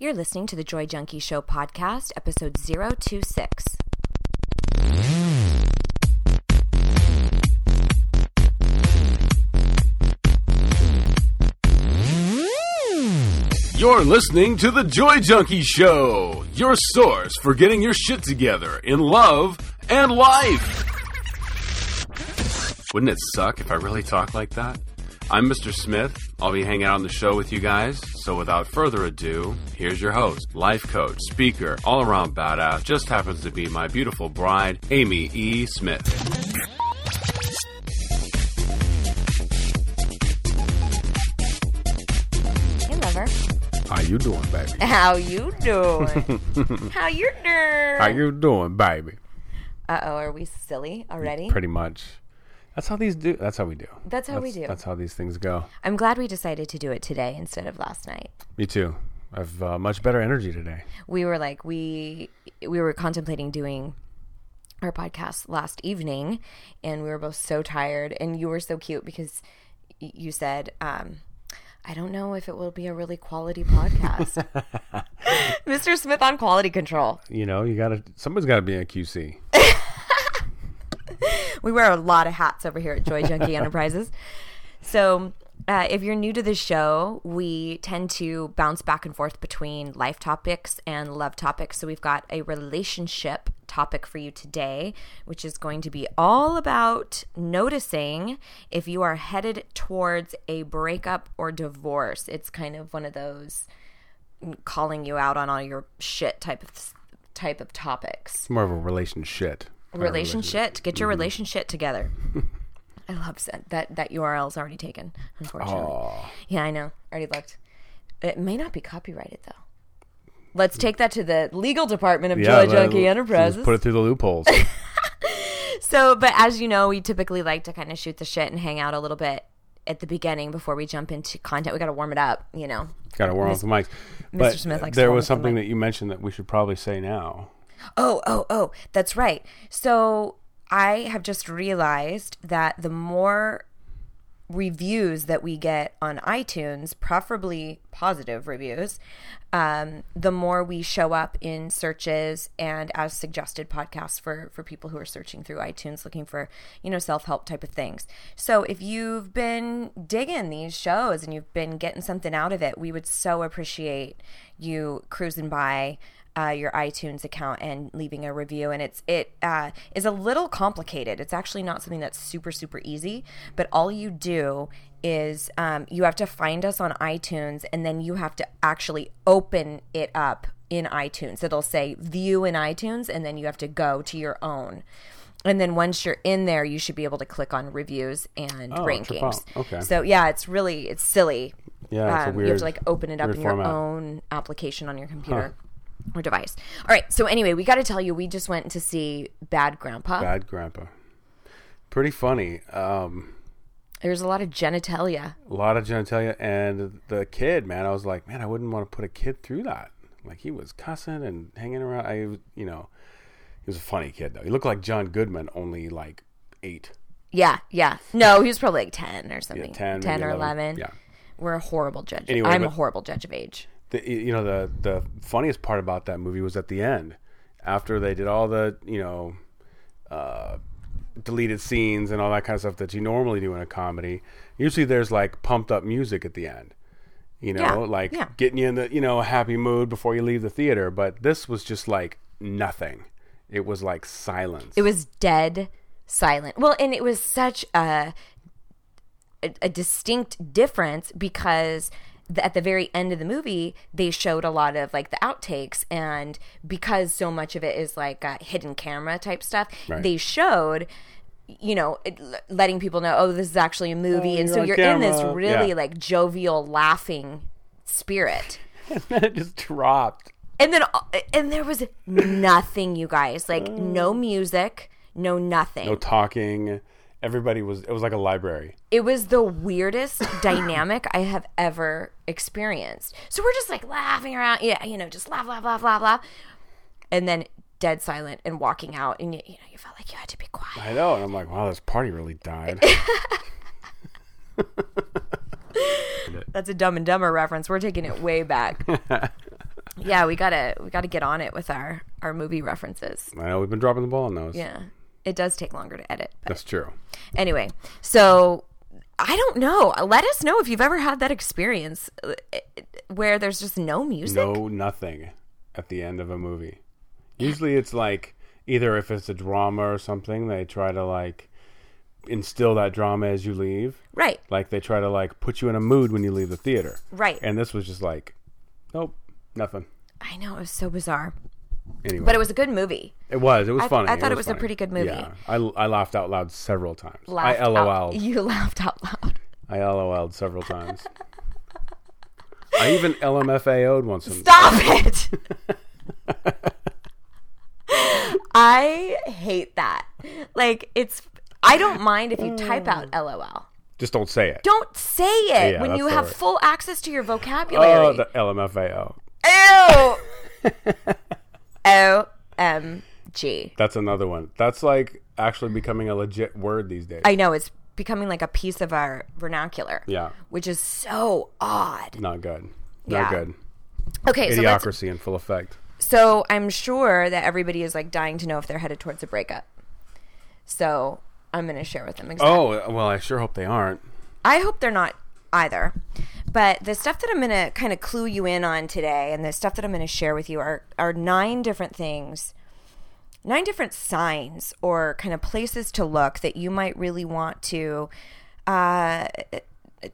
You're listening to the Joy Junkie Show podcast, episode 026. You're listening to the Joy Junkie Show, your source for getting your shit together in love and life. Wouldn't it suck if I really talked like that? I'm Mr. Smith. I'll be hanging out on the show with you guys. So without further ado, here's your host, life coach, speaker, all around badass, just happens to be my beautiful bride, Amy E. Smith. Hey, lover. How you doing, baby? How you doing? How you doing? How you doing, baby? Uh-oh, are we silly already? Pretty much. That's how these do. That's how we do. That's how we do. That's how these things go. I'm glad we decided to do it today instead of last night. Me too. I've uh, much better energy today. We were like we we were contemplating doing our podcast last evening and we were both so tired and you were so cute because y- you said um I don't know if it will be a really quality podcast. Mr. Smith on quality control. You know, you gotta. Somebody's got to be a QC. We wear a lot of hats over here at Joy Junkie Enterprises. So, uh, if you're new to the show, we tend to bounce back and forth between life topics and love topics. So, we've got a relationship topic for you today, which is going to be all about noticing if you are headed towards a breakup or divorce. It's kind of one of those calling you out on all your shit type of type of topics It's more of a relationship. Relationship. Get your mm-hmm. relationship together. I love that that that URL is already taken. Unfortunately, Oh, yeah, I know. Already looked. It may not be copyrighted though. Let's take that to the legal department of Joy let- Junkie Enterprises. Put it through the loopholes. So, but as you know, we typically like to kind of shoot the shit and hang out a little bit at the beginning before we jump into content. We got to warm it up, you know. got to warm up the mics. But Smith likes to there was something that you mentioned that we should probably say now. Oh, oh, oh, that's right. So I have just realized that the more reviews that we get on iTunes, preferably positive reviews, um, the more we show up in searches and as suggested podcasts for for people who are searching through iTunes looking for you know self help type of things. So if you've been digging these shows and you've been getting something out of it, we would so appreciate you cruising by uh, your iTunes account and leaving a review. And it's it uh, is a little complicated. It's actually not something that's super super easy. But all you do is um, you have to find us on iTunes, and then you have to actually open it up in iTunes. It'll say view in iTunes, and then you have to go to your own. And then once you're in there, you should be able to click on reviews and Oh, rankings. Okay. So yeah, it's really it's silly. Yeah, it's Um, you have to like open it up in your format. own application on your computer or device. All right. So anyway, we got to tell you, we just went to see Bad Grandpa. Bad grandpa. Pretty funny. Um, There's a lot of genitalia. a lot of genitalia and the kid man i was like man i wouldn't want to put a kid through that like he was cussing and hanging around i you know he was a funny kid though he looked like john goodman only like eight Yeah, yeah. No, he was probably like ten or something. 10, ten or 11. eleven. Yeah. We're a horrible judge. Anyway, I'm a horrible judge of age. The, you know the the funniest part about that movie was at the end after they did all the you know uh deleted scenes and all that kind of stuff that you normally do in a comedy usually there's like pumped up music at the end you know Yeah, like yeah. getting you in the you know happy mood before you leave the theater but this was just like nothing it was like silence It was dead silent. Well, and it was such a a, a distinct difference because at the very end of the movie they showed a lot of like the outtakes and because so much of it is like uh, hidden camera type stuff Right. they showed you know it, letting people know oh this is actually a movie Oh, and you're so you're in this really Yeah. like jovial laughing spirit. And then it just dropped. And then uh, and there was nothing you guys. Like no music no nothing. No talking everybody was it was like a library it was the weirdest dynamic I have ever experienced. So we're just like laughing around, yeah, you know, just laugh, laugh, laugh, laugh, laugh, and then dead silent and walking out, and you, you know, you felt like you had to be quiet. I know, and I'm like, wow, this party really died. That's a Dumb and Dumber reference. We're taking it way back. Yeah, we gotta we gotta get on it with our our movie references. I know we've been dropping the ball on those. Yeah, it does take longer to edit. But That's true. anyway, so I don't know. Let us know if you've ever had that experience uh, where there's just no music. No nothing at the end of a movie. Usually it's like either if it's a drama or something, they try to like instill that drama as you leave. Right. Like they try to like put you in a mood when you leave the theater. Right. And this was just like, nope, nothing. I know it was so bizarre, Anyway, but it was a good movie. it was it was I- funny. I thought it was a funny. pretty good movie. Yeah, I, I laughed out loud several times. Laughed I out- LOL'd. You laughed out loud. I LOL'd several times. I even LMFAO'd once. in- Stop it. I hate that. Like it's I don't mind if you type out LOL. Just don't say it. Don't say it Yeah, when you have full access to your oh, vocabulary. Oh, the LMFAO. Ew. O M G. That's another one. That's like actually becoming a legit word these days. I know it's becoming like a piece of our vernacular. Yeah. Which is so odd. Not good. Yeah. Not good. Okay, so Idiocracy in full effect. so I'm sure that everybody is like dying to know if they're headed towards a breakup. So I'm going to share with them exactly. Oh well, I sure hope they aren't. I hope they're not either. But the stuff that I'm going to kind of clue you in on today and the stuff that I'm going to share with you are, are nine different things, nine different signs or kind of places to look that you might really want to uh,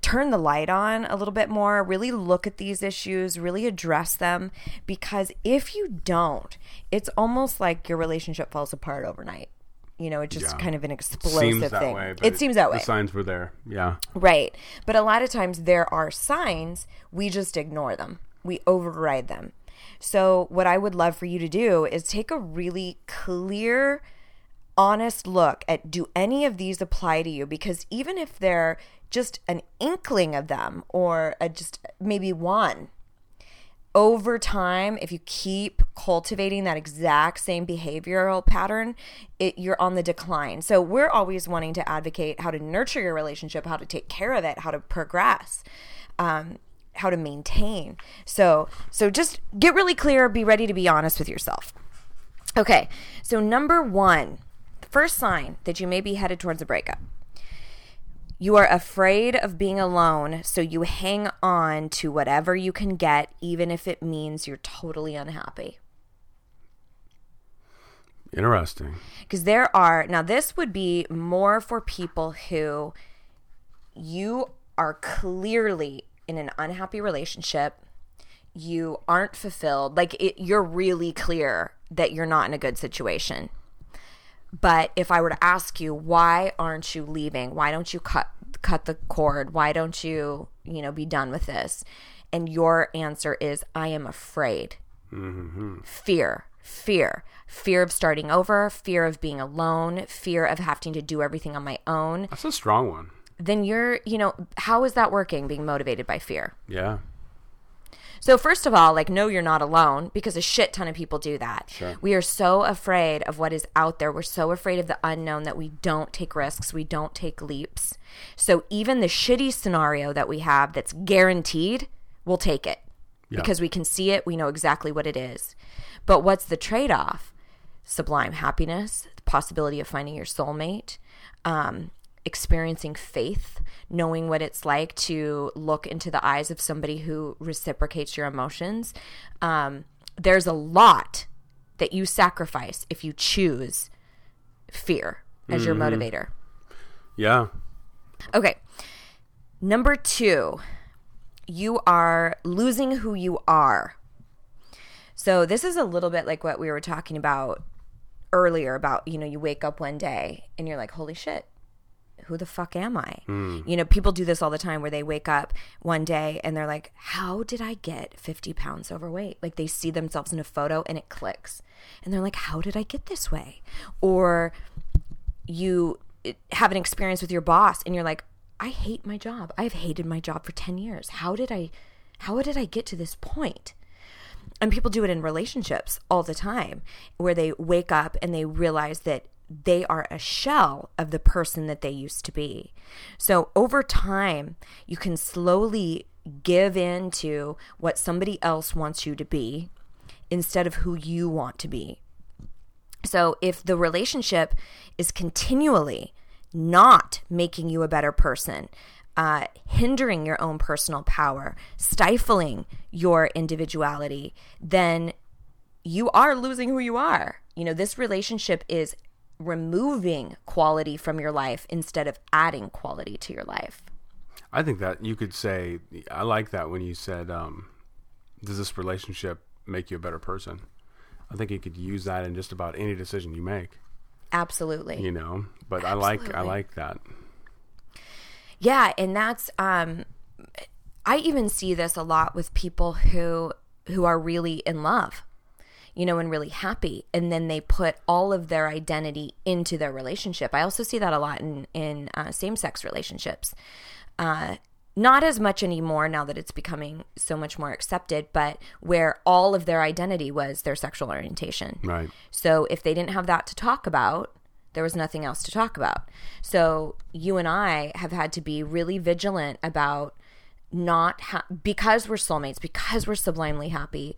turn the light on a little bit more, really look at these issues, really address them. Because if you don't, it's almost like your relationship falls apart overnight. You know, it's just Yeah. kind of an explosive Seems that thing. way. but it seems that way. The signs were there. Yeah. Right. But a lot of times there are signs, we just ignore them, we override them. So, what I would love for you to do is take a really clear, honest look at do any of these apply to you? Because even if they're just an inkling of them or a, just maybe one, over time, if you keep cultivating that exact same behavioral pattern, it, you're on the decline. So we're always wanting to advocate how to nurture your relationship, how to take care of it, how to progress, um, how to maintain. So so just get really clear. Be ready to be honest with yourself. Okay. So number one, the first sign that you may be headed towards a breakup. You are afraid of being alone, so you hang on to whatever you can get, even if it means you're totally unhappy. Interesting. Because there are, now, this would be more for people who you are clearly in an unhappy relationship. You aren't fulfilled. Like, it, you're really clear that you're not in a good situation. But if I were to ask you, why aren't you leaving? Why don't you cut cut the cord? Why don't you, you know, be done with this? And your answer is, I am afraid. Fear, fear, fear of starting over, fear of being alone, fear of having to do everything on my own. That's a strong one. Then you're, you know, how is that working? Being motivated by fear. Yeah. So first of all, like no you're not alone because a shit ton of people do that. Sure. We are so afraid of what is out there. We're so afraid of the unknown that we don't take risks, we don't take leaps. So even the shitty scenario that we have that's guaranteed, we'll take it. Yeah. Because we can see it, we know exactly what it is. But what's the trade-off? Sublime happiness, the possibility of finding your soulmate, um, experiencing faith, knowing what it's like to look into the eyes of somebody who reciprocates your emotions. Um, there's a lot that you sacrifice if you choose fear as your motivator. Yeah. Okay. Number two, you are losing who you are. So this is a little bit like what we were talking about earlier about, you know, you wake up one day and you're like, holy shit, who the fuck am I? Hmm. You know, people do this all the time where they wake up one day and they're like, how did I get 50 pounds overweight? Like they see themselves in a photo and it clicks. And they're like, how did I get this way? Or you eh, have an experience with your boss and you're like, I hate my job. I've hated my job for 10 years. How did I how did I get to this point? And people do it in relationships all the time where they wake up and they realize that they are a shell of the person that they used to be. So over time, you can slowly give in to what somebody else wants you to be instead of who you want to be. So if the relationship is continually not making you a better person, uh, hindering your own personal power, stifling your individuality, then you are losing who you are. You know, this relationship is removing quality from your life instead of adding quality to your life. I think that you could say, I like that when you said, um, does this relationship make you a better person? I think you could use that in just about any decision you make, Absolutely. you know, but I like, I like that. Yeah, and that's um I even see this a lot with people who who are really in love. You know, and really happy and then they put all of their identity into their relationship. I also see that a lot in in uh, same-sex relationships. Uh not as much anymore now that it's becoming so much more accepted, but where all of their identity was their sexual orientation. Right. So if they didn't have that to talk about, there was nothing else to talk about. So you and I have had to be really vigilant about not ha- because we're soulmates, because we're sublimely happy,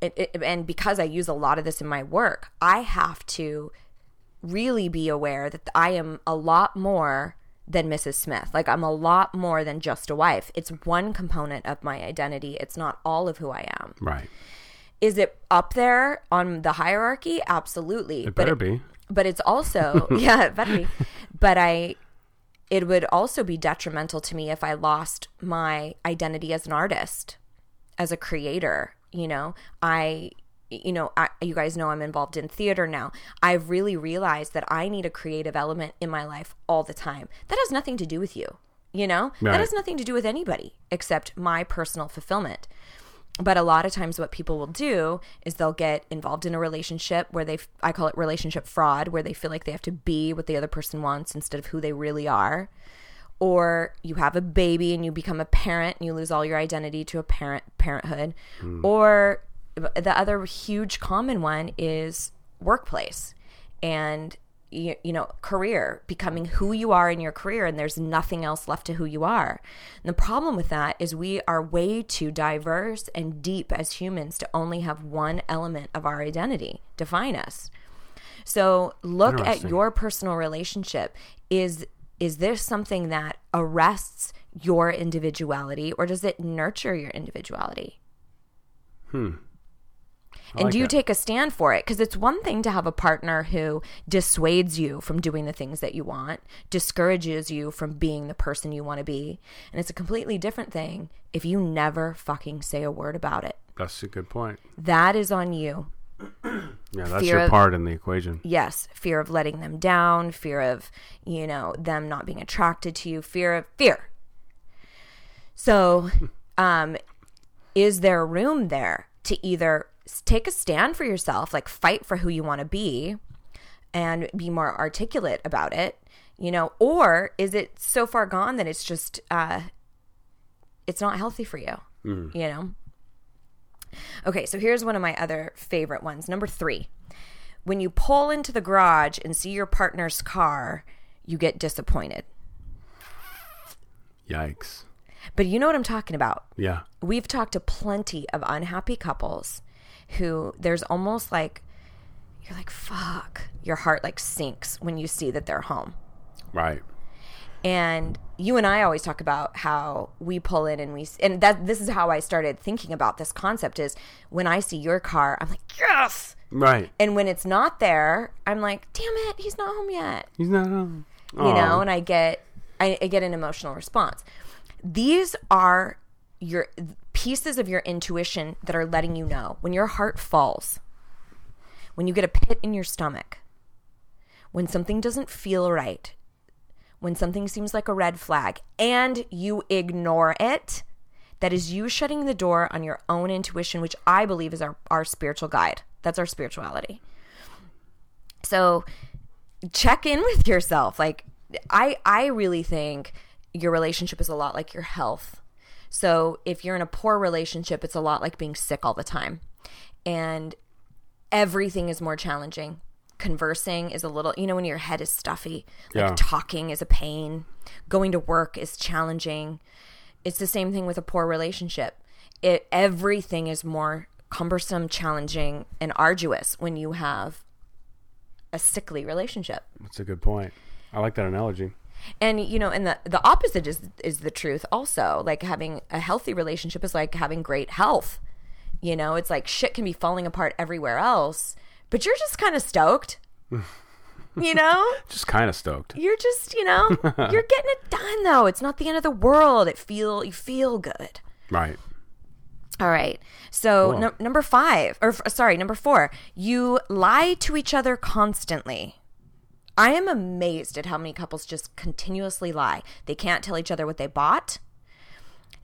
it, it, and because I use a lot of this in my work, I have to really be aware that I am a lot more than Mrs. Smith. Like I'm a lot more than just a wife. It's one component of my identity. It's not all of who I am. Right. Is it up there on the hierarchy? Absolutely. It better be. But it's also yeah, it better be. But I it would also be detrimental to me if I lost my identity as an artist, as a creator, you know. I you know, I, you guys know I'm involved in theater now. I've really realized that I need a creative element in my life all the time. That has nothing to do with you, you know? Right. That has nothing to do with anybody except my personal fulfillment. But a lot of times, what people will do is they'll get involved in a relationship where they, I call it relationship fraud, where they feel like they have to be what the other person wants instead of who they really are. Or you have a baby and you become a parent and you lose all your identity to a parent parenthood. Hmm. Or the other huge common one is workplace and you, you know career becoming who you are in your career and there's nothing else left to who you are. And the problem with that is we are way too diverse and deep as humans to only have one element of our identity define us. So look at your personal relationship. Is is this something that arrests your individuality or does it nurture your individuality Hmm. and like do you that. take a stand for it? Because it's one thing to have a partner who dissuades you from doing the things that you want, discourages you from being the person you want to be. And it's a completely different thing if you never fucking say a word about it. That's a good point. That is on you. Yeah, that's Fear your of- part in the equation. Yes, fear of letting them down, fear of, you know, them not being attracted to you, fear of fear. So, um, is there room there to either take a stand for yourself, like fight for who you want to be and be more articulate about it, you know, or is it so far gone that it's just, uh, it's not healthy for you, you know? Okay, so here's one of my other favorite ones. Number three. When you pull into the garage and see your partner's car, you get disappointed. Yikes. But you know what I'm talking about. Yeah. We've talked to plenty of unhappy couples who there's almost like, you're like, fuck. Your heart like sinks when you see that they're home. Right. And you and I always talk about how we pull in and we and that this is how I started thinking about this concept is when I see your car, I'm like, yes. Right. And when it's not there, I'm like, damn it, he's not home yet. He's not home. You know, and I get I, I get an emotional response. These are your pieces of your intuition that are letting you know when your heart falls, when you get a pit in your stomach, when something doesn't feel right, when something seems like a red flag, and you ignore it, that is you shutting the door on your own intuition, which I believe is our, our spiritual guide. That's our spirituality. So check in with yourself. Like I I really think your relationship is a lot like your health. So if you're in a poor relationship, it's a lot like being sick all the time. And everything is more challenging. Conversing is a little, you know, when your head is stuffy, like Yeah. talking is a pain. Going to work is challenging. It's the same thing with a poor relationship. It everything is more cumbersome, challenging, and arduous when you have a sickly relationship. That's a good point. I like that analogy. And you know, and the the opposite is is the truth also. Like having a healthy relationship is like having great health. You know, it's like shit can be falling apart everywhere else, but you're just kind of stoked. you know? Just kind of stoked. You're just, you know, you're getting it done though. It's not the end of the world. It feel you feel good. Right. All right. So Cool. num number five, or f- sorry, number four, you lie to each other constantly. I am amazed at how many couples just continuously lie. They can't tell each other what they bought.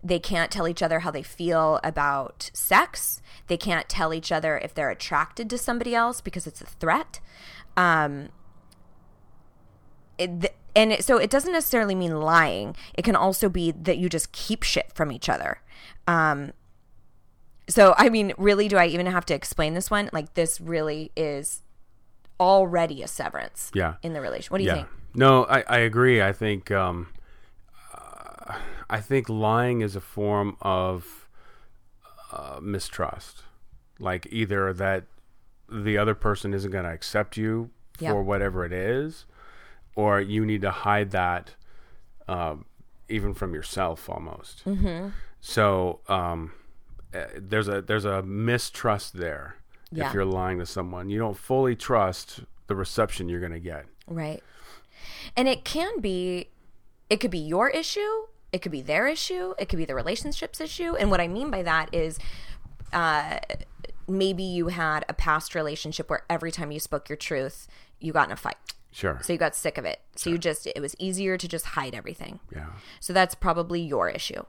They can't tell each other how they feel about sex. They can't tell each other if they're attracted to somebody else because it's a threat. Um, it, th- and it, so it doesn't necessarily mean lying. It can also be that you just keep shit from each other. Um, so I mean, really, do I even have to explain this one? Like, this really is already a severance. Yeah. In the relation, what do you yeah. think? No, I, I agree. I think um, uh, I think lying is a form of uh, mistrust. Like either that the other person isn't going to accept you for whatever it is, or you need to hide that um, even from yourself almost. Mm-hmm. So um, uh, there's a there's a mistrust there. Yeah. If you're lying to someone, you don't fully trust the reception you're going to get. Right. And it can be, it could be your issue, it could be their issue, it could be the relationship's issue. And what I mean by that is, uh, maybe you had a past relationship where every time you spoke your truth, you got in a fight. Sure. So you got sick of it. So you just, it was easier to just hide everything. yeah. So that's probably your issue.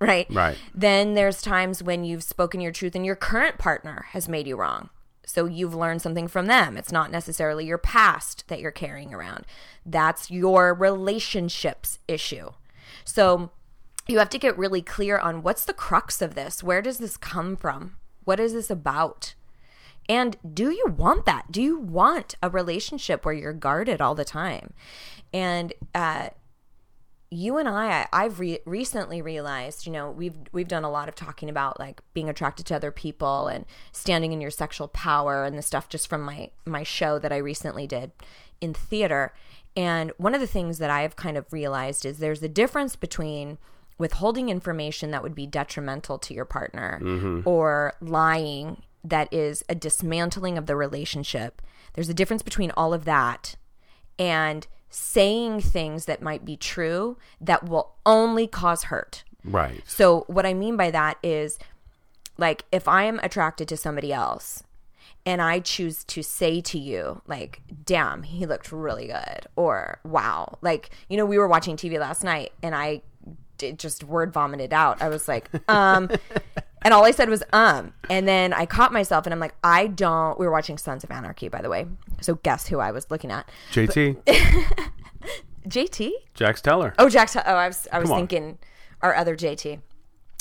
Right. Right. Then there's times when you've spoken your truth and your current partner has made you wrong. So you've learned something from them. It's not necessarily your past that you're carrying around. That's your relationships issue. So you have to get really clear on what's the crux of this? Where does this come from? What is this about? And do you want that? Do you want a relationship where you're guarded all the time? And uh, you and I, I have re- recently realized, you know, we've we've done a lot of talking about like being attracted to other people and standing in your sexual power and the stuff just from my my show that I recently did in theater. And one of the things that I have kind of realized is there's a difference between withholding information that would be detrimental to your partner mm-hmm. or lying that is a dismantling of the relationship. There's a difference between all of that and saying things that might be true that will only cause hurt. Right. So, what I mean by that is like if I am attracted to somebody else and I choose to say to you, like, damn, he looked really good, or wow, like, you know, we were watching TV last night and I did just word vomited out. I was like, um, and all I said was, um, and then I caught myself and I'm like, I don't, we were watching Sons of Anarchy, by the way. So, guess who I was looking at? JT, JT? Jax Teller. Oh, Jack. Oh, I was I was thinking our other JT.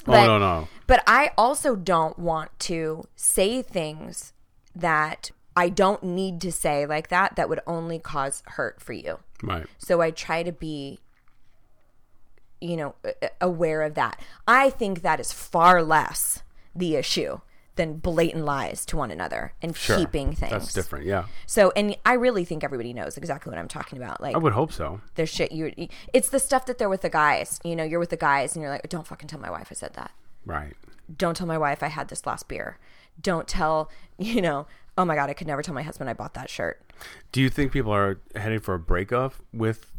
oh no no. But I also don't want to say things that I don't need to say like that that would only cause hurt for you. Right. So I try to be you know aware of that. I think that is far less the issue than blatant lies to one another and Sure. keeping things. That's different. Yeah. So and I really think everybody knows exactly what I'm talking about. Like I would hope so. there's shit you it's the stuff that they're with the guys you know you're with the guys and you're like don't fucking tell my wife i said that Right. don't tell my wife i had this last beer don't tell you know oh my god i could never tell my husband i bought that shirt Do you think people are heading for a breakup with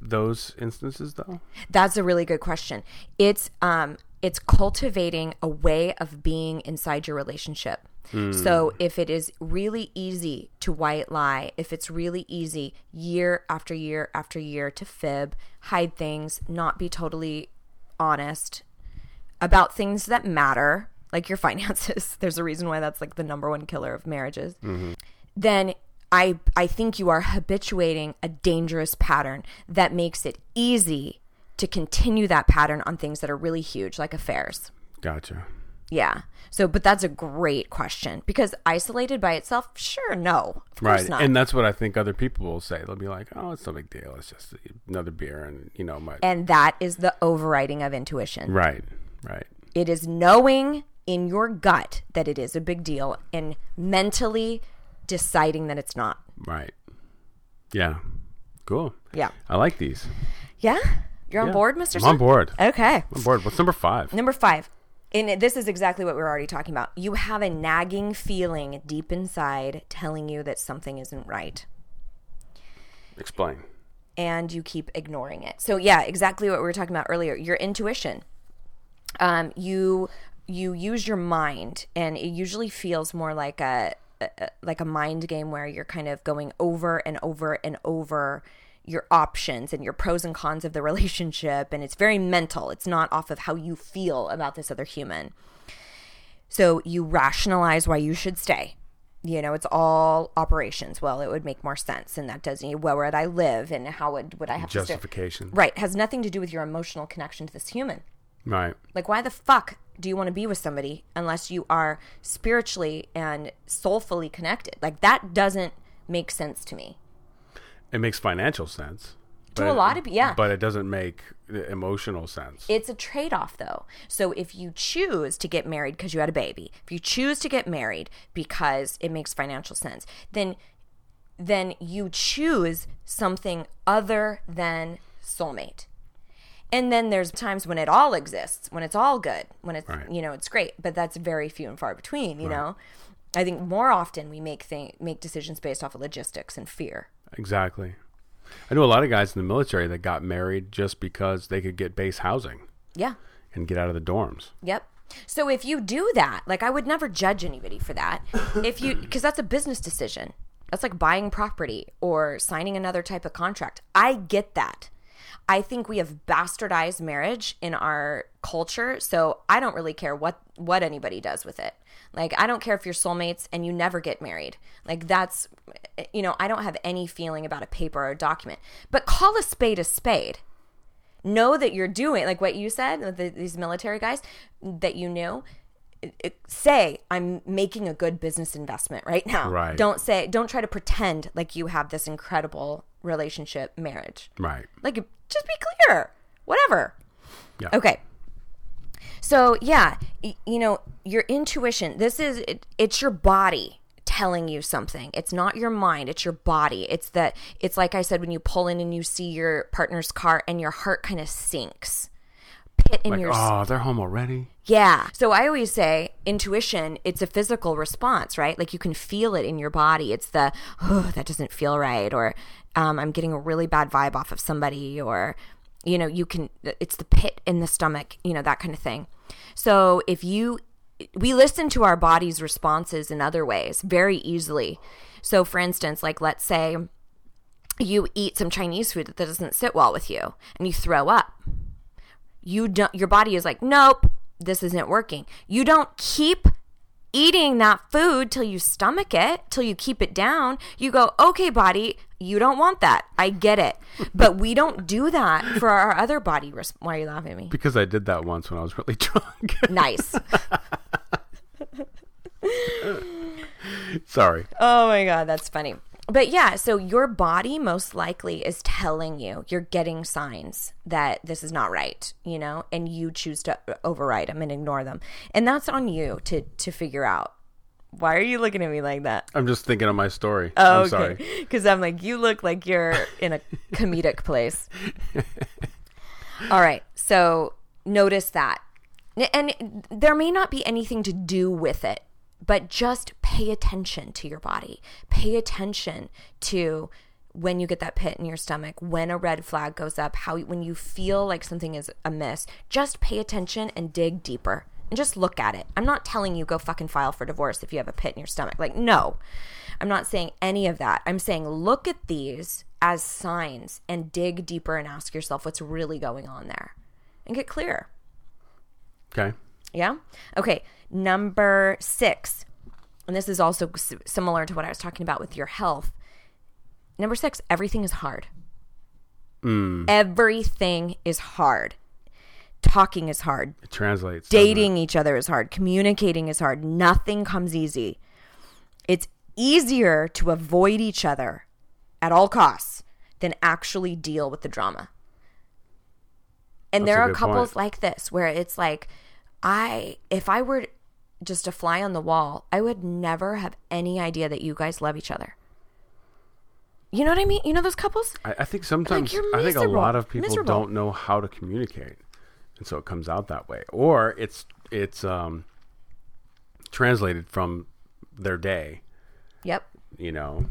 those instances though? that's a really good question it's um it's cultivating a way of being inside your relationship so if it is really easy to white lie if it's really easy year after year after year to fib hide things not be totally honest about things that matter, like your finances. There's a reason why that's like the number one killer of marriages. Then I I think you are habituating a dangerous pattern that makes it easy to continue that pattern on things that are really huge, like affairs. Gotcha. Yeah. So, but that's a great question because isolated by itself, sure, no, Right. not. And that's what I think other people will say. They'll be like, "Oh, it's no big deal. It's just another beer," and you know, my and that is the overriding of intuition. right, right, It is knowing in your gut that it is a big deal and mentally deciding that it's not. Right. Yeah. Cool. Yeah. I like these. Yeah? You're on Yeah. board, Mr. I'm on board. Okay. I'm on board. What's number five? Number five, and this is exactly what we were already talking about. You have a nagging feeling deep inside telling you that something isn't right, Explain. and you keep ignoring it. So yeah, exactly what we were talking about earlier. Your intuition. Um, you you use your mind, and it usually feels more like a, a like a mind game where you're kind of going over and over and over your options and your pros and cons of the relationship and it's very mental. It's not off of how you feel about this other human. So you rationalize why you should stay. You know it's all operations. Well it would make more sense and that doesn't where would i live and how would, would i have Justification. right has nothing to do with your emotional connection to this human. Right. like, why the fuck do you want to be with somebody unless you are spiritually and soulfully connected? Like, that doesn't make sense to me. It makes financial sense. To but a it- lot of pe- yeah. But it doesn't make emotional sense. It's a trade off, though. So, if you choose to get married because you had a baby, if you choose to get married because it makes financial sense, then then you choose something other than soulmate. And then there's times when it all exists, when it's all good, when it's Right. you know it's great, but that's very few and far between. You know, I think more often we make thing make decisions based off of logistics and fear. exactly. I know a lot of guys in the military that got married just because they could get base housing Yeah. and get out of the dorms. Yep. So if you do that, like I would never judge anybody for that. If you because that's a business decision. That's like buying property or signing another type of contract. I get that. I think we have bastardized marriage in our culture, so I don't really care what what anybody does with it. Like I don't care if you're soulmates and you never get married. Like that's you know, I don't have any feeling about a paper or a document. But call a spade a spade know that you're doing like what you said with the, these military guys that you knew say i'm making a good business investment right now Right. don't say don't try to pretend like you have this incredible relationship marriage Right. like just be clear whatever Yeah. okay so yeah y- you know your intuition this is it, it's your body telling you something it's not your mind it's your body it's that it's like i said when you pull in and you see your partner's car and your heart kind of sinks pit in Like, your oh, they're home already. yeah. So I always say intuition, it's a physical response, right? Like you can feel it in your body. It's the, oh, that doesn't feel right. Or um, I'm getting a really bad vibe off of somebody. Or, you know, you can, it's the pit in the stomach, you know, that kind of thing. So if you, we listen to our body's responses in other ways very easily. So for instance, like let's say you eat some Chinese food that doesn't sit well with you and you throw up you don't your body is like nope this isn't working you don't keep eating that food till you stomach it till you keep it down you go okay body you don't want that i get it but we don't do that for our other body res- why are you laughing at me Because I did that once when I was really drunk. nice Sorry. Oh my god, that's funny. But yeah, so your body most likely is telling you you're getting signs that this is not right, you know, and you choose to override them and ignore them. And that's on you to to figure out. Why are you looking at me like that? I'm just thinking of my story. Oh, I'm sorry. Because I'm like, you look like you're in a comedic place. All right. So notice that. And there may not be anything to do with it, but just pay attention to your body. Pay attention to when you get that pit in your stomach, when a red flag goes up, how when you feel like something is amiss, just pay attention and dig deeper and just look at it. I'm not telling you go fucking file for divorce if you have a pit in your stomach. Like no. I'm not saying any of that. I'm saying look at these as signs and dig deeper and ask yourself what's really going on there and get clear. Okay. Yeah. Okay. Number six, and this is also s- similar to what I was talking about with your health. Number six, everything is hard. Mm. Everything is hard. Talking is hard. It translates. Dating each other is hard. Communicating is hard. Nothing comes easy. It's easier to avoid each other at all costs than actually deal with the drama. And That's there are couples point. like this where it's like, I, if I were, just a fly on the wall, I would never have any idea that you guys love each other. You know what I mean? You know those couples? I, I think sometimes you're I think a lot of people Miserable. don't know how to communicate, and so it comes out that way, or it's it's um, translated from their day, Yep. you know.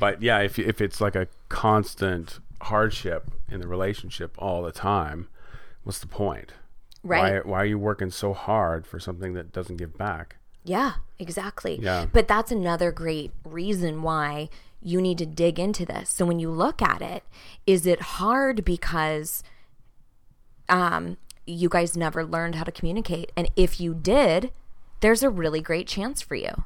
But yeah, if if it's like a constant hardship in the relationship all the time, what's the point? Right. Why, why are you working so hard for something that doesn't give back? Yeah, exactly. Yeah. But that's another great reason why you need to dig into this. So when you look at it, is it hard because um you guys never learned how to communicate? And if you did, there's a really great chance for you.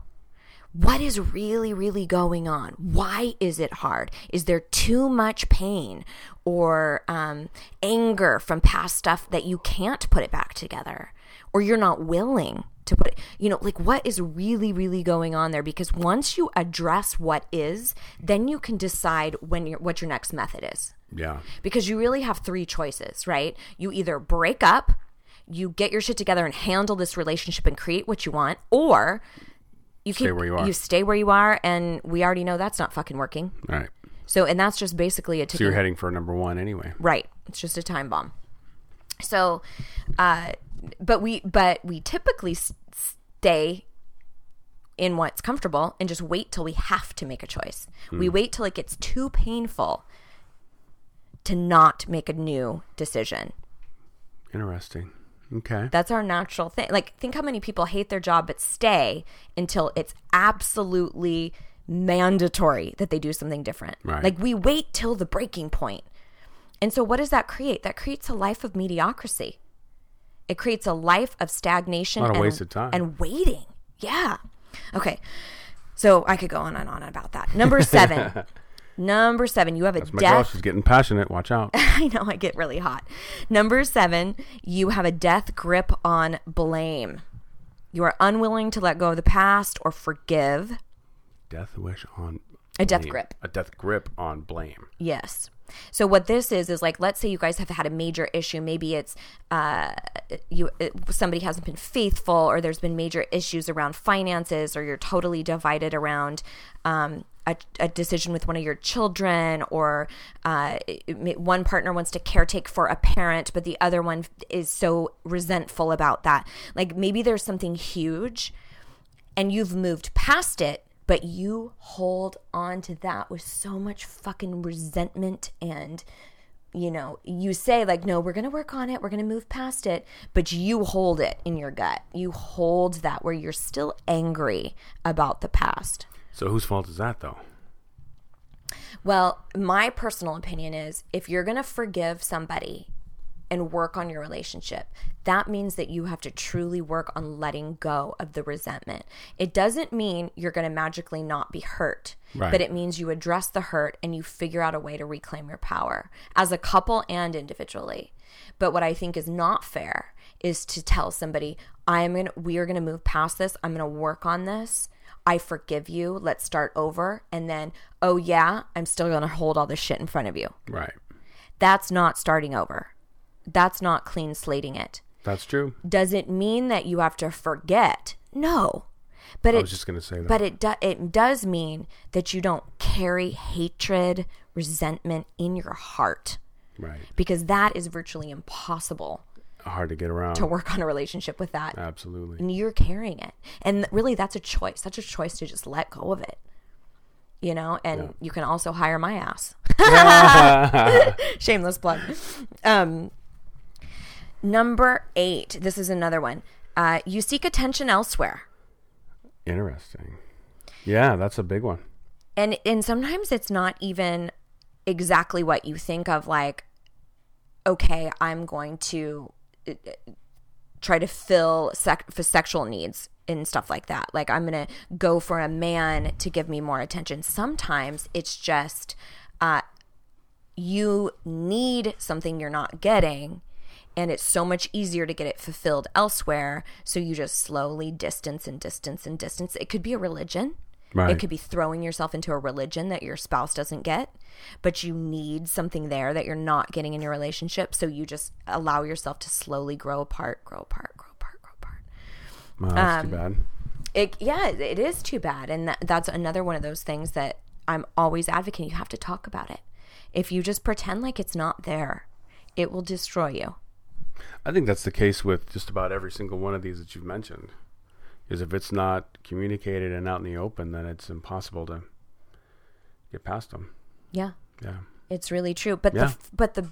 What is really, really going on? Why is it hard? Is there too much pain or um, anger from past stuff that you can't put it back together? Or you're not willing to put it, you know, like what is really, really going on there? Because once you address what is, then you can decide when your what your next method is Yeah. because you really have three choices, right? You either break up, you get your shit together and handle this relationship and create what you want, or you Stay keep where you are. you stay where you are, and we already know that's not fucking working. All right. So, and that's just basically a So you're heading for number one anyway. Right. It's just a time bomb. So, uh, but we but we typically s- stay in what's comfortable and just wait till we have to make a choice. We wait till it gets too painful to not make a new decision. Interesting. Okay. That's our natural thing. Like, think how many people hate their job but stay until it's absolutely mandatory that they do something different. Right. Like, we wait till the breaking point. And so, what does that create? That creates a life of mediocrity. It creates a life of stagnation A lot of time. and waiting. Yeah. Okay. So I could go on and on about that. Number seven. Number seven. You have a That's my girl. death She's getting passionate. Watch out. I know I get really hot. Number seven, you have a death grip on blame. You are unwilling to let go of the past or forgive. Death wish on A death grip. A death grip on blame. Yes. So what this is is like, let's say you guys have had a major issue. Maybe it's uh, you it, somebody hasn't been faithful, or there's been major issues around finances, or you're totally divided around um, a, a decision with one of your children, or uh, one partner wants to caretake for a parent, but the other one is so resentful about that. Like maybe there's something huge and you've moved past it, but you hold on to that with so much fucking resentment and you know, you say like no, we're going to work on it, we're going to move past it, but you hold it in your gut. You hold that where you're still angry about the past. So whose fault is that though? Well, my personal opinion is if you're going to forgive somebody and work on your relationship, that means that you have to truly work on letting go of the resentment. It doesn't mean you're going to magically not be hurt, Right. but it means you address the hurt and you figure out a way to reclaim your power as a couple and individually. But what I think is not fair is to tell somebody, I'm going to we are going to move past this. I'm going to work on this. I forgive you. Let's start over. And then, oh yeah, I'm still going to hold all this shit in front of you. Right. That's not starting over. That's not clean slating it. That's true. Does it mean that you have to forget? No. But I it was just gonna say that. but it do, it does mean that you don't carry hatred, resentment in your heart right. because that is virtually impossible Hard to get around. to work on a relationship with that. Absolutely. And you're carrying it. And really that's a choice. That's a choice to just let go of it. You know, and you can also hire my ass. Shameless plug. Um number 8. This is another one. Uh, you seek attention elsewhere. Interesting. Yeah, that's a big one. and and sometimes it's not even exactly what you think of like okay i'm going to try to fill sec- for sexual needs and stuff like that. Like i'm going to go for a man to give me more attention. Sometimes it's just uh you need something you're not getting and it's so much easier to get it fulfilled elsewhere. So you just slowly distance and distance and distance. It could be a religion. Right. it could be throwing yourself into a religion that your spouse doesn't get, but you need something there that you're not getting in your relationship. So you just allow yourself to slowly grow apart, grow apart, grow apart, grow apart. Well, that's Um, too bad. It yeah, it is too bad, and that, that's another one of those things that I'm always advocating. You have to talk about it. If you just pretend like it's not there, it will destroy you. I think that's the case with just about every single one of these that you've mentioned. Is if it's not communicated and out in the open, then it's impossible to get past them. Yeah, Yeah. it's really true. But Yeah. the but the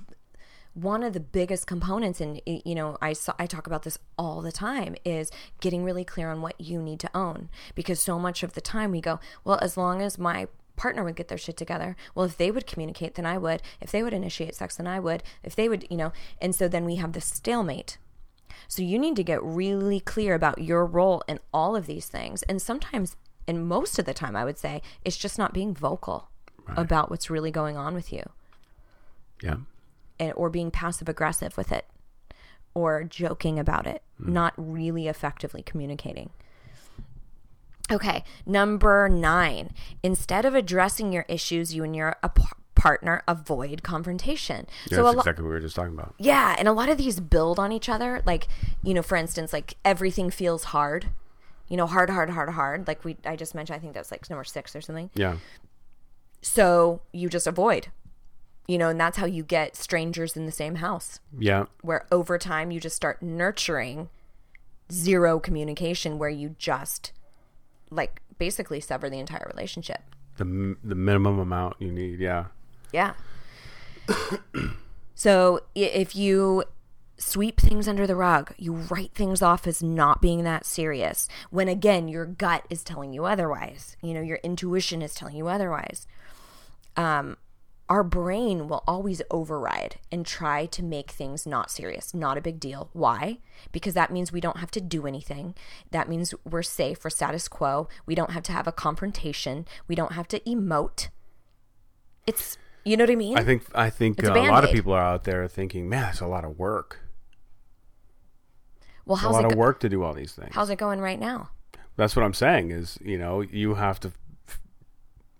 one of the biggest components, and you know, I saw, I talk about this all the time, is getting really clear on what you need to own. Because so much of the time we go, well, as long as my partner would get their shit together, well, if they would communicate, then I would. If they would initiate sex, then I would. If they would, you know, and so then we have this stalemate. So you need to get really clear about your role in all of these things. And sometimes, and most of the time, I would say, it's just not being vocal about what's really going on with you Yeah. and, or being passive aggressive with it or joking about it, hmm. not really effectively communicating. Okay, number nine. Instead of addressing your issues, you and your a par- partner avoid confrontation. Yeah, so that's lo- exactly what we were just talking about. yeah, and a lot of these build on each other. Like, you know, for instance, like everything feels hard. You know, hard, hard, hard, hard. Like we, I just mentioned. I think that's like number six or something. Yeah. So you just avoid. You know, and that's how you get strangers in the same house. Yeah. Where over time you just start nurturing zero communication, where you just like basically sever the entire relationship. The the minimum amount you need. Yeah. Yeah. so if you sweep things under the rug, you write things off as not being that serious, when again, your gut is telling you otherwise. You know, your intuition is telling you otherwise. Um, our brain will always override and try to make things not serious, not a big deal. Why? Because that means we don't have to do anything. That means we're safe, we're status quo. We don't have to have a confrontation. We don't have to emote. It's, you know what I mean? I think I think uh, a a lot of people are out there thinking, man, it's a lot of work. well, It's a how's lot it, of go- work to do all these things. how's it going right now? That's what I'm saying. Is you know you have to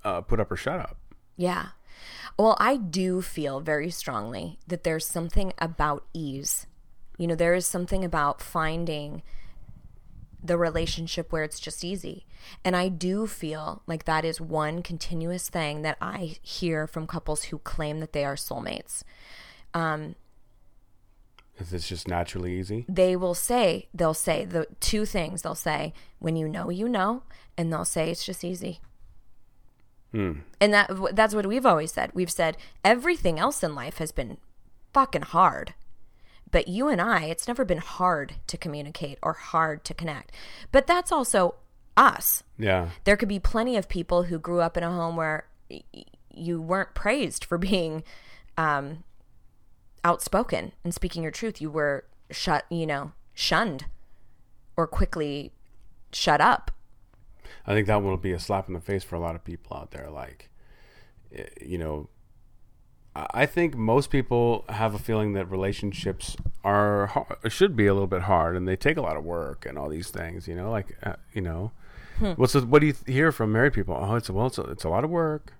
uh, put up or shut up. Yeah. Well, I do feel very strongly that there's something about ease. You know, there is something about finding the relationship where it's just easy. And I do feel like that is one continuous thing that I hear from couples who claim that they are soulmates. Um, is it's just naturally easy? They will say, they'll say the two things. They'll say, when you know, you know, and they'll say it's just easy. And that that's what we've always said. We've said everything else in life has been fucking hard. But you and I, it's never been hard to communicate or hard to connect. But that's also us. Yeah. There could be plenty of people who grew up in a home where y- you weren't praised for being um, outspoken and speaking your truth. You were shut, you know, shunned or quickly shut up. I think that will be a slap in the face for a lot of people out there. Like, eh, you know, I think most people have a feeling that relationships are hard, should be a little bit hard, and they take a lot of work and all these things. You know, like uh, you know, Hmm. what's the, what do you th- hear from married people? Oh, it's a, well, it's a, it's a lot of work.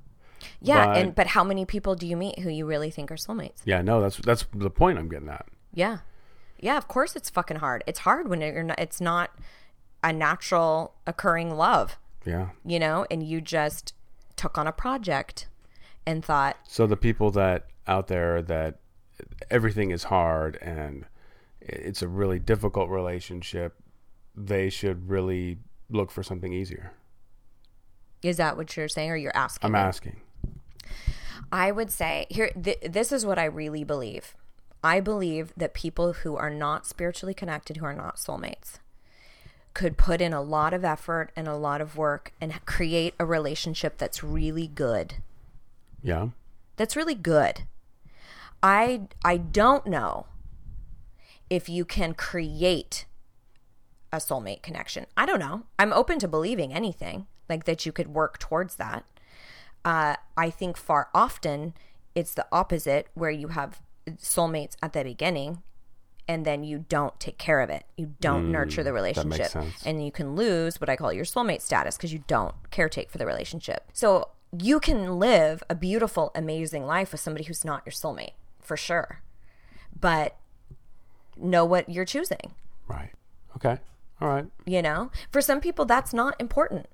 Yeah, But- and but how many people do you meet who you really think are soulmates? Yeah, no, that's that's the point I'm getting at. Yeah. Yeah, of course it's fucking hard. It's hard when you're not, it's not a natural occurring love, Yeah. you know, and you just took on a project and thought, So the people that out there that everything is hard and it's a really difficult relationship, they should really look for something easier. is that what you're saying or you're asking? I'm me? asking. I would say here th- this is what I really believe. I believe that people who are not spiritually connected who are not soulmates could put in a lot of effort and a lot of work and create a relationship that's really good. Yeah. That's really good. I I don't know if you can create a soulmate connection. I don't know. I'm open to believing anything like that you could work towards that. Uh, I think far often it's the opposite where you have soulmates at the beginning and then you don't take care of it. You don't nurture the relationship. And you can lose what I call your soulmate status because you don't caretake for the relationship. So you can live a beautiful, amazing life with somebody who's not your soulmate, for sure. But know what you're choosing. Right. Okay. All right. You know, for some people, that's not important.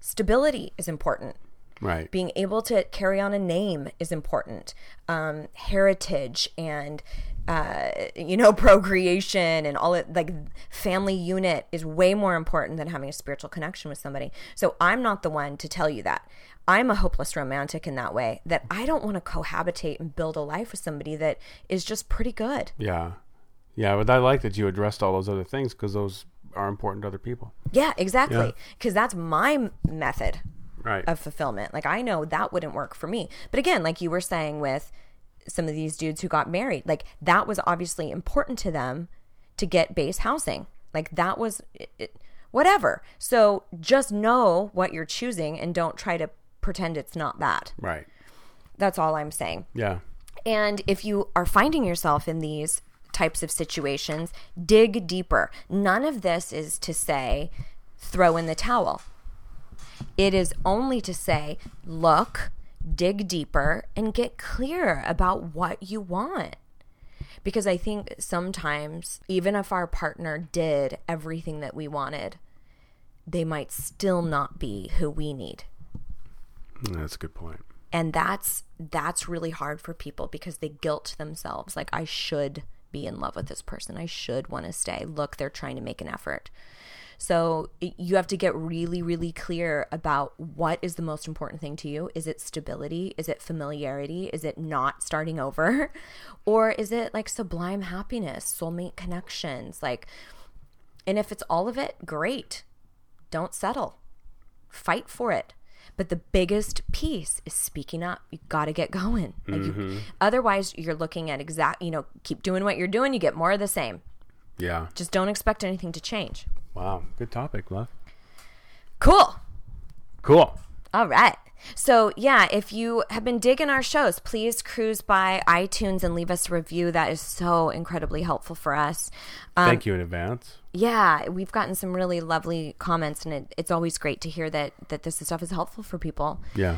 Stability is important. Right. Being able to carry on a name is important. Um, heritage and uh, you know procreation and all it like family unit is way more important than having a spiritual connection with somebody. So I'm not the one to tell you that. I'm a hopeless romantic in that way that I don't want to cohabitate and build a life with somebody that is just pretty good. Yeah. Yeah, but I like that you addressed all those other things because those are important to other people. Yeah, exactly. Yeah. Because that's my method Right. of fulfillment. Like I know that wouldn't work for me. But again, like you were saying with some of these dudes who got married, like that was obviously important to them to get base housing. Like that was it, it- whatever. So just know what you're choosing and don't try to pretend it's not that. right. That's all I'm saying. Yeah. And if you are finding yourself in these types of situations, dig deeper. None of this is to say throw in the towel. It is only to say look, dig deeper, and get clear about what you want. Because I think sometimes, even if our partner did everything that we wanted, they might still not be who we need. That's a good point. and that's that's really hard for people because they guilt themselves. Like i should be in love with this person. I should want to stay. Look they're trying to make an effort so you have to get really really clear about what is the most important thing to you is it stability is it familiarity is it not starting over or is it like sublime happiness soulmate connections like and if it's all of it great don't settle fight for it. But the biggest piece is speaking up. You got to get going. Like you, mm-hmm. otherwise, you're looking at exact. You know, keep doing what you're doing. You get more of the same. Yeah. Just don't expect anything to change. Wow. Good topic, love. Cool. Cool. All right. So, yeah, if you have been digging our shows, please cruise by iTunes and leave us a review. That is so incredibly helpful for us. Um, Thank you in advance. yeah, we've gotten some really lovely comments, and it, it's always great to hear that that this stuff is helpful for people. Yeah.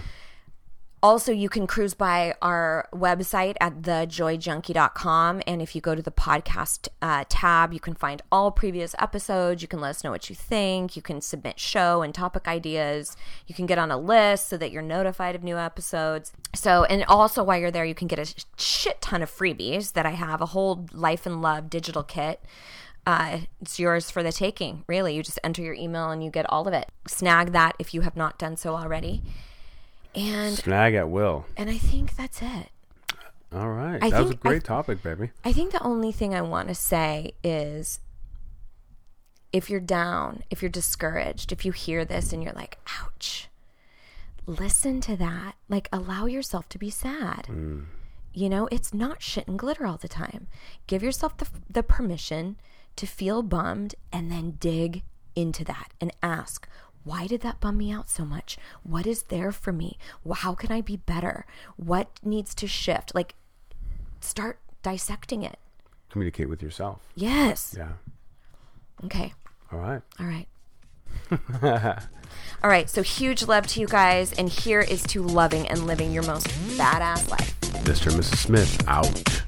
Also, you can cruise by our website at thejoyjunkie.com. And if you go to the podcast uh, tab, you can find all previous episodes. You can let us know what you think. You can submit show and topic ideas. You can get on a list so that you're notified of new episodes. So, and also while you're there, you can get a shit ton of freebies that I have a whole Life and Love digital kit. Uh, it's yours for the taking, really. You just enter your email and you get all of it. Snag that if you have not done so already. And Snag at will. and I think that's it. All right. I that was a great topic, baby. I think the only thing I want to say is if you're down, if you're discouraged, if you hear this and you're like, ouch, listen to that. Like, allow yourself to be sad. Mm. You know, it's not shit and glitter all the time. Give yourself the, the permission to feel bummed and then dig into that and ask, why did that bum me out so much? What is there for me? How can I be better? What needs to shift? Like, start dissecting it. Communicate with yourself. Yes. Yeah. Okay. All right. All right. All right. So huge love to you guys. And here is to loving and living your most badass life. Mr. and Mrs. Smith out.